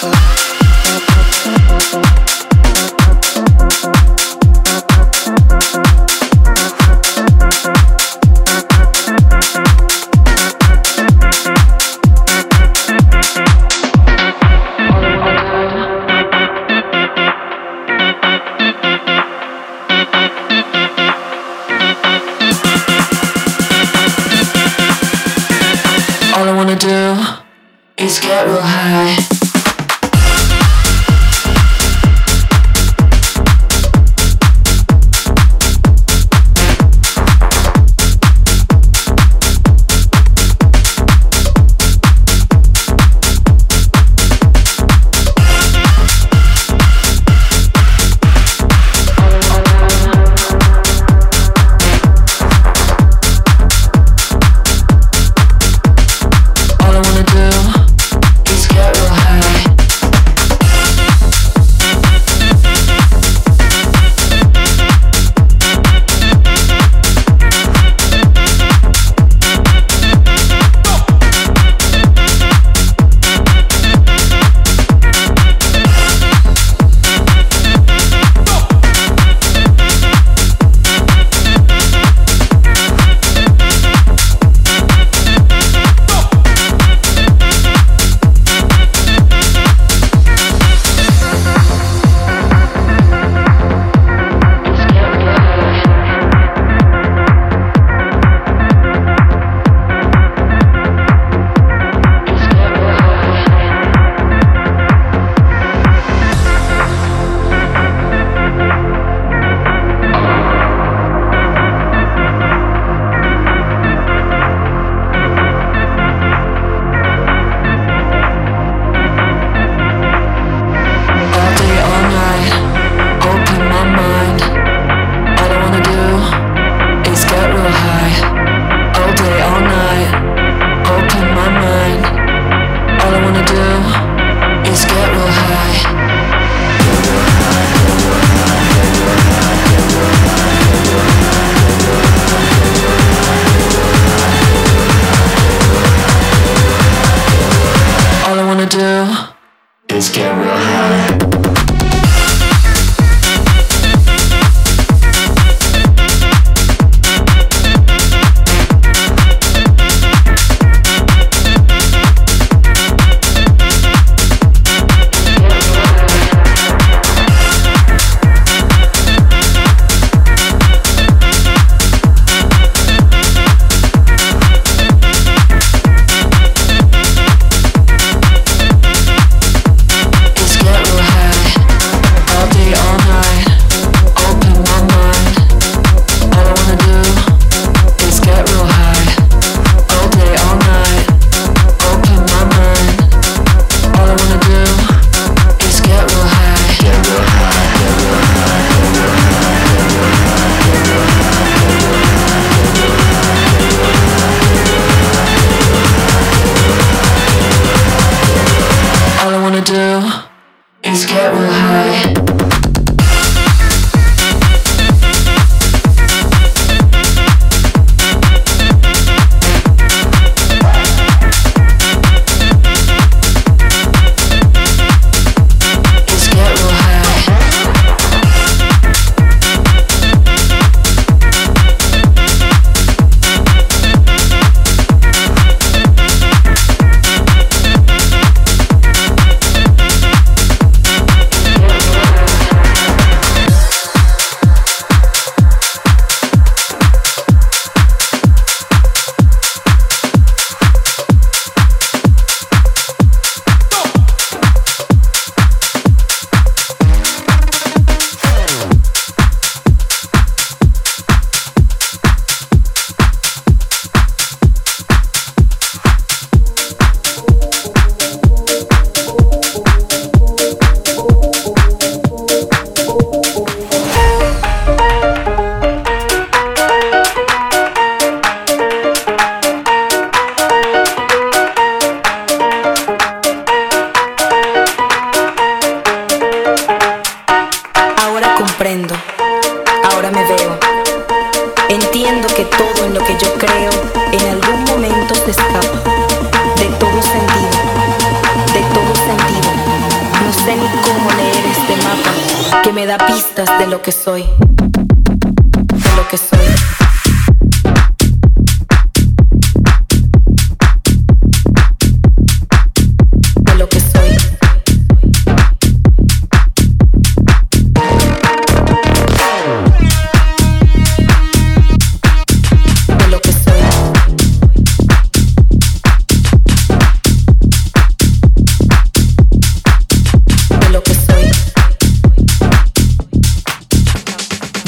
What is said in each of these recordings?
Bye.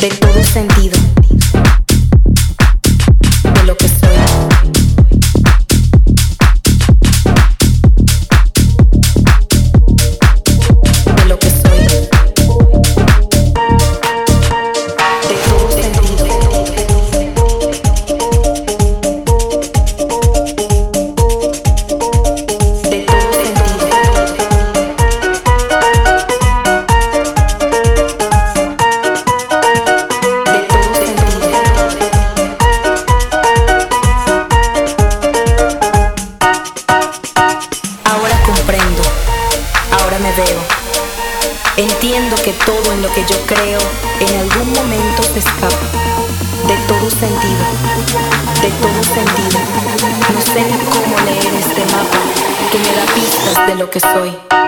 de todo sentido. que soy.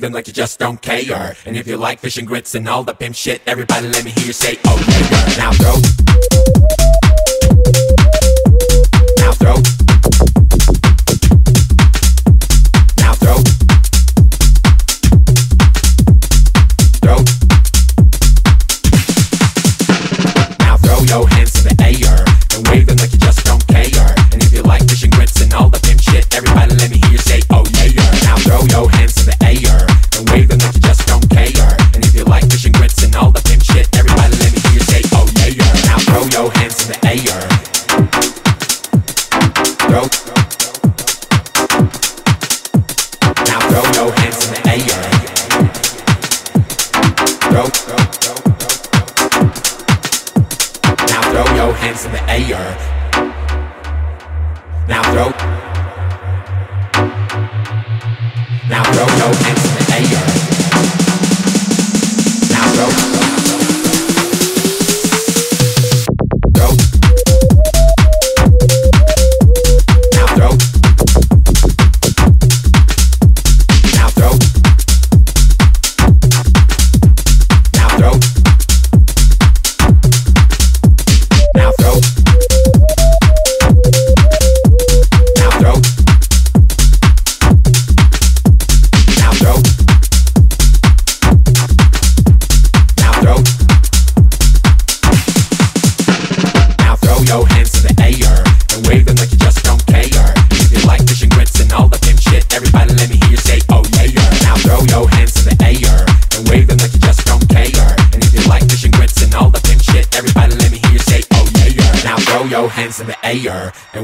Them like you just don't care. And if you like fish and grits and all the pimp shit, everybody let me hear you say, oh yeah. Now throw. throw, now throw your hands in the air.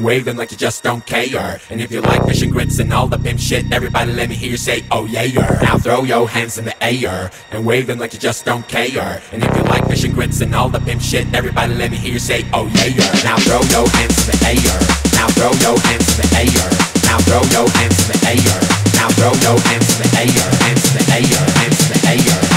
Wave them like you just don't care. And if you like fish and grits and all the pimp shit, everybody let me hear you say, oh yeah. Now throw your hands in the air and wave them like you just don't care. And if you like fish and grits and all the pimp shit, everybody let me hear you say, oh yeah. Now throw your hands in the air. Now throw your hands in the air. Now throw your hands in the air. Now throw your. Hands in the air. Hands in the air. Hands in the air.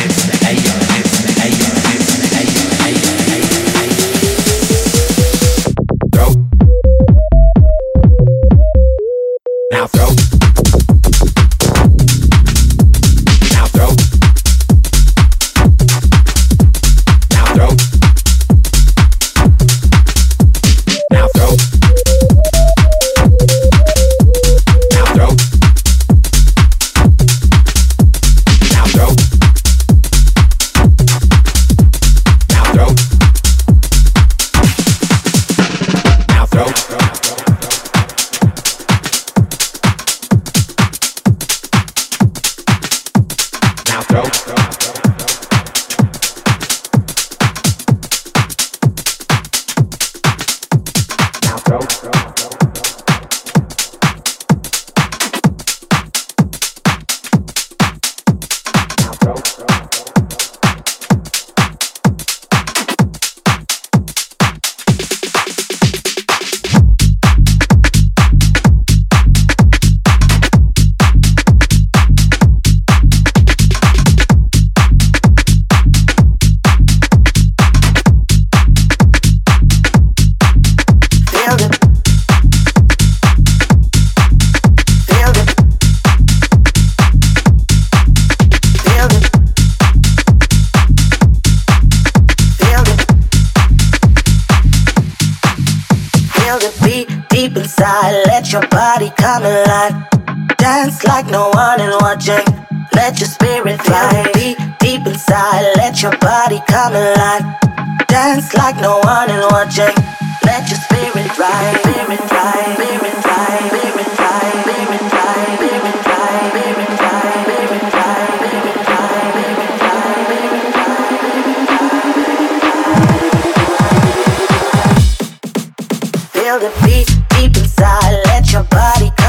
Feel the beat deep inside. Let your body.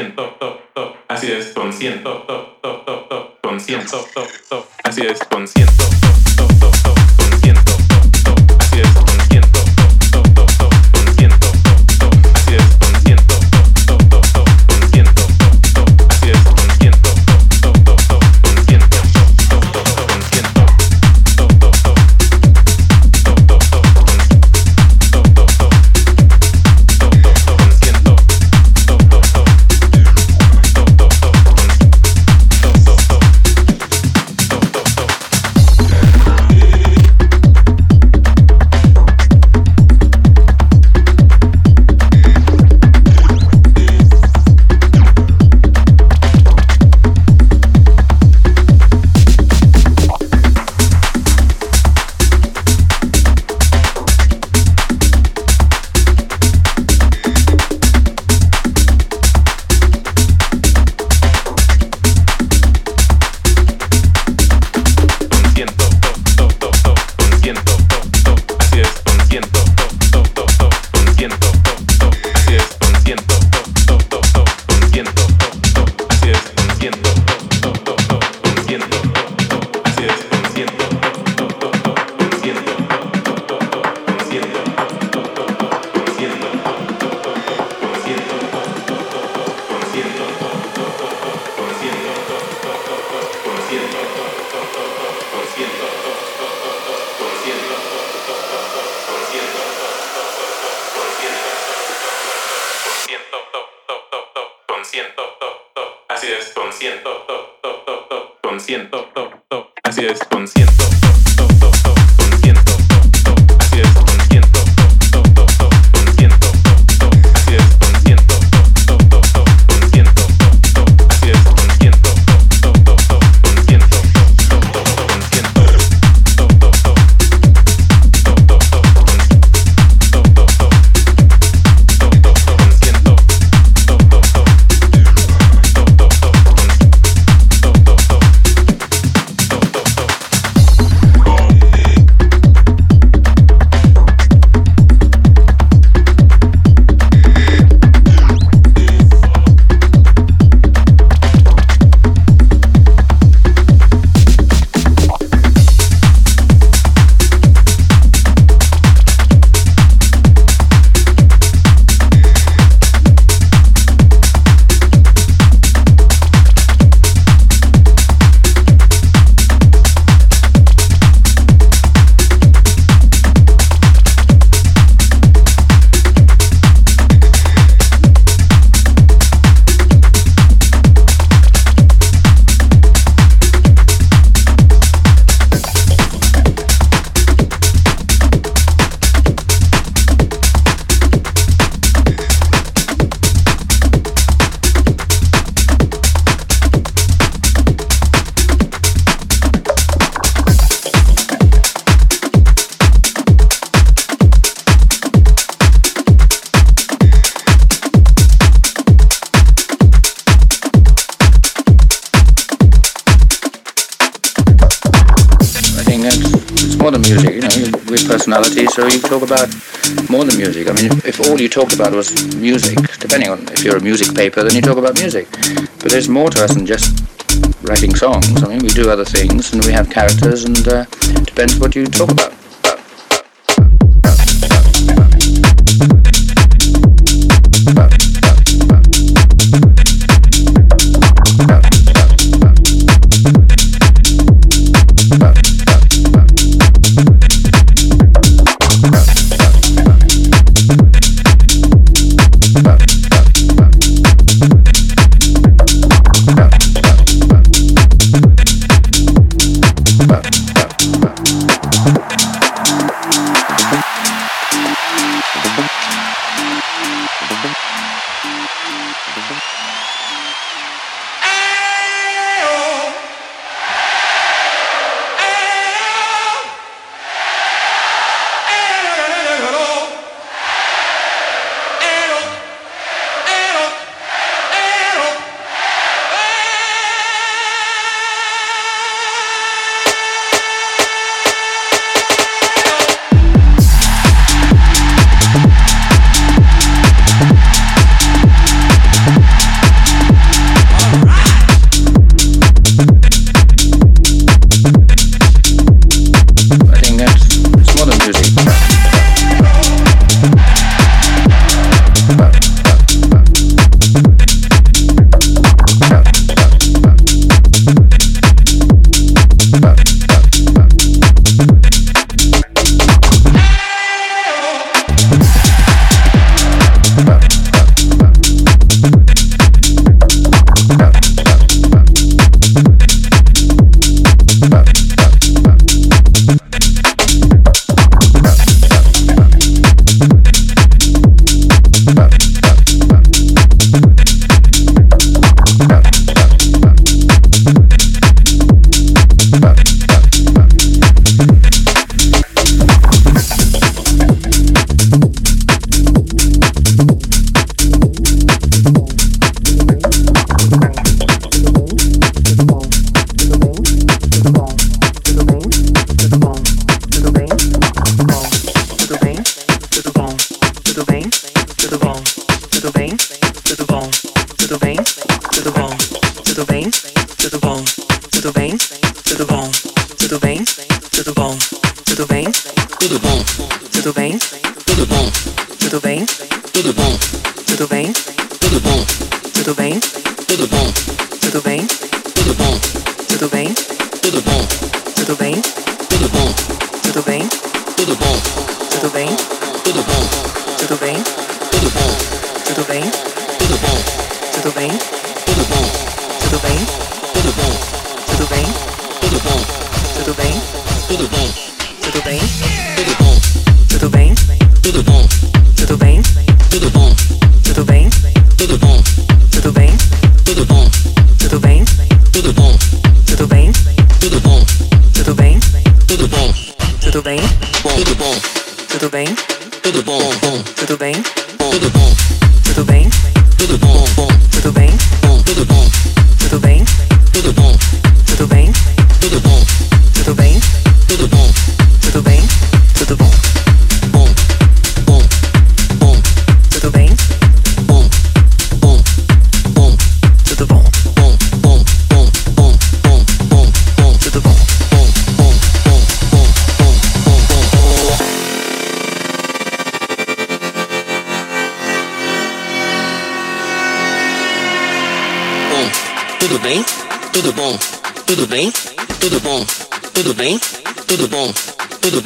ciento, así es, con ciento, con ciento, así es, con ciento. Así es, consiento, top, top, top, top, consiento, top, top, así es, consiento, top, top, top, top. So you talk about more than music. I mean, if, if, all you talked about was music, depending on if you're a music paper, then you talk about music. But there's more to us than just writing songs. I mean, we do other things and we have characters, and uh, depends what you talk about.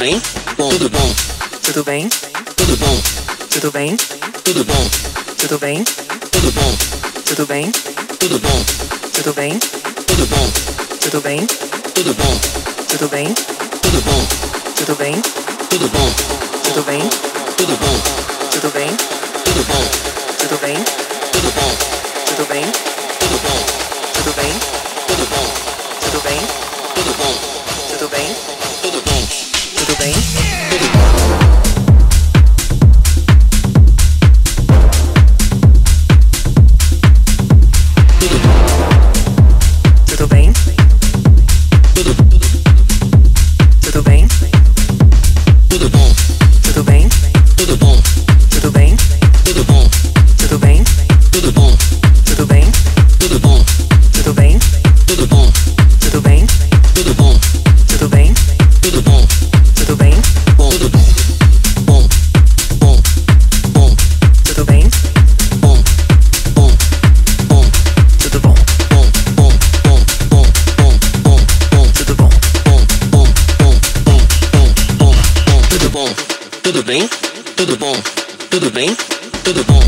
bem? Bom, tudo bom. Tudo bem? Tudo bom. Tudo bem? Tudo bom. Tudo bem? Tudo bom. Tudo bem? Tudo bom. Tudo bem? Tudo bom. Tudo bem? Tudo bom. Tudo bem? Tudo bom. Tudo bem? Tudo bom. Tudo bem? Tudo bem? Tudo bom? Tudo bem? Tudo bom?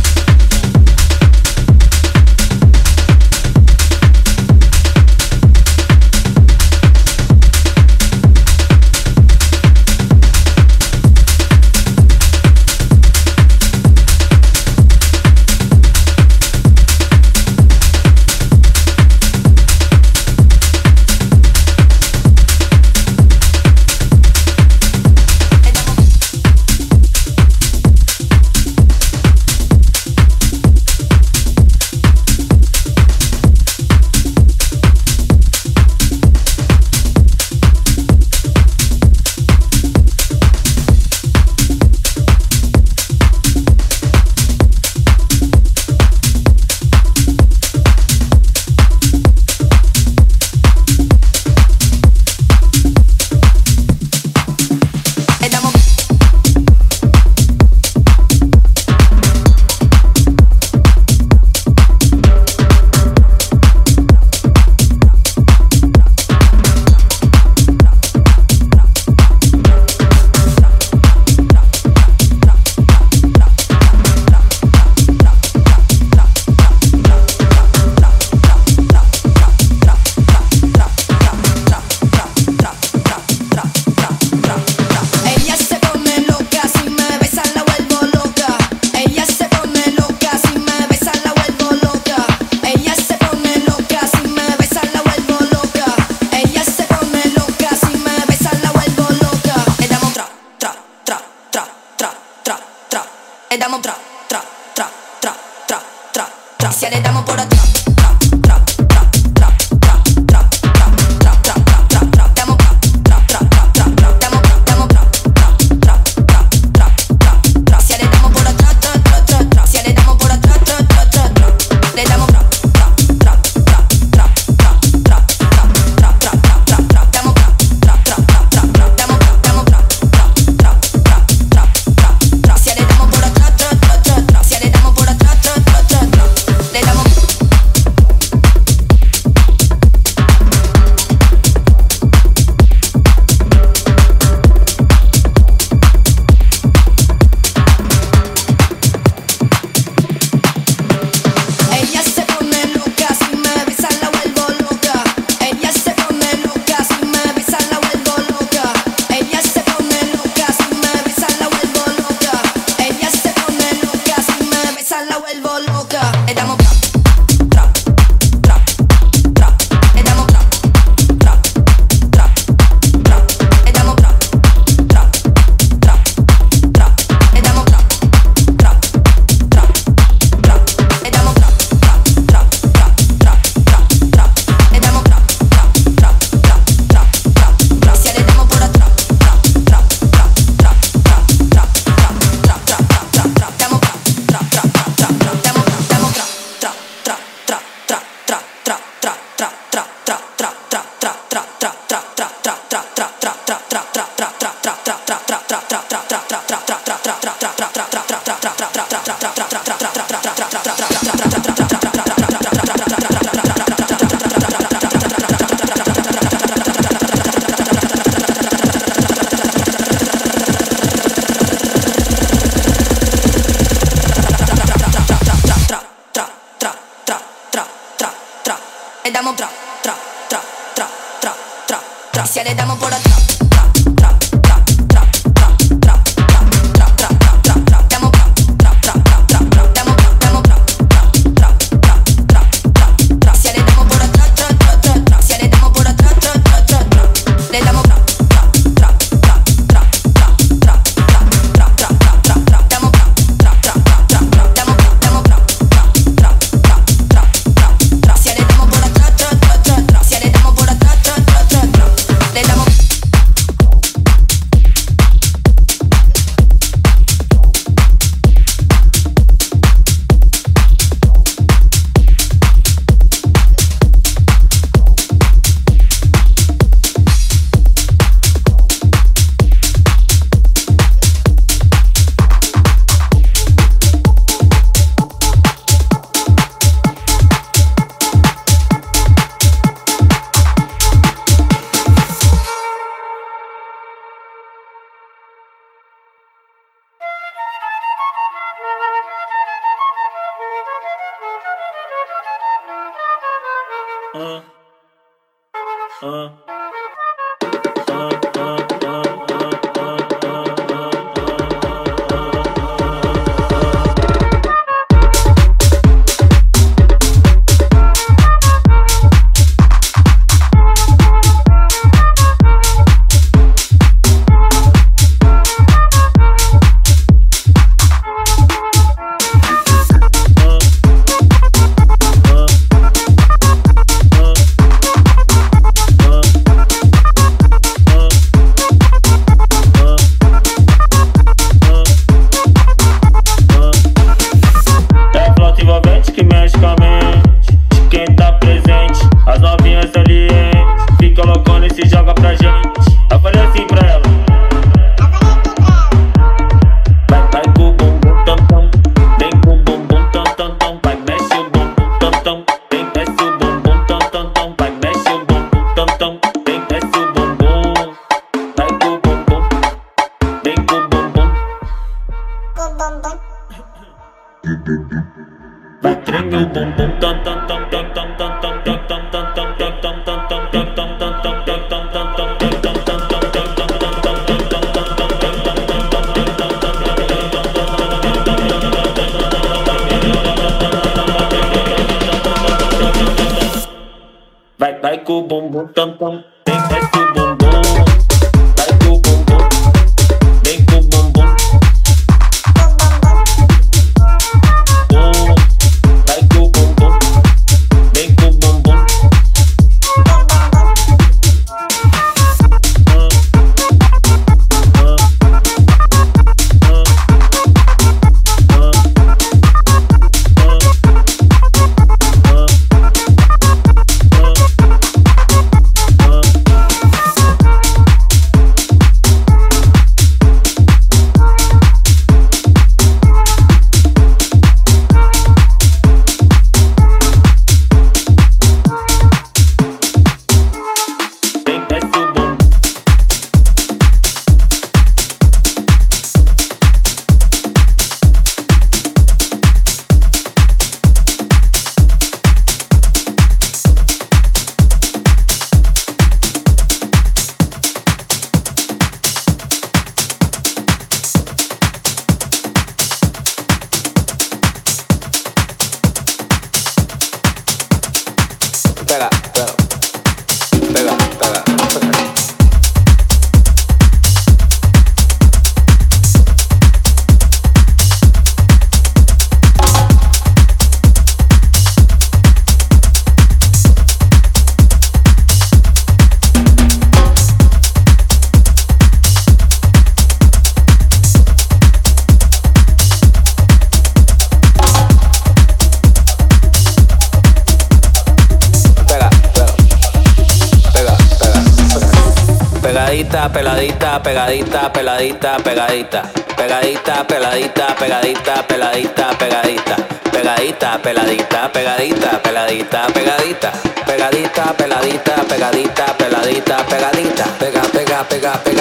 pegadita, peladita, pegadita. Pegadita, peladita, pegadita, peladita, pegadita. Pegadita, peladita, pegadita, peladita, pegadita. Pegadita, peladita, pegadita, peladita, pegadita. Pega, pega, pega, pega.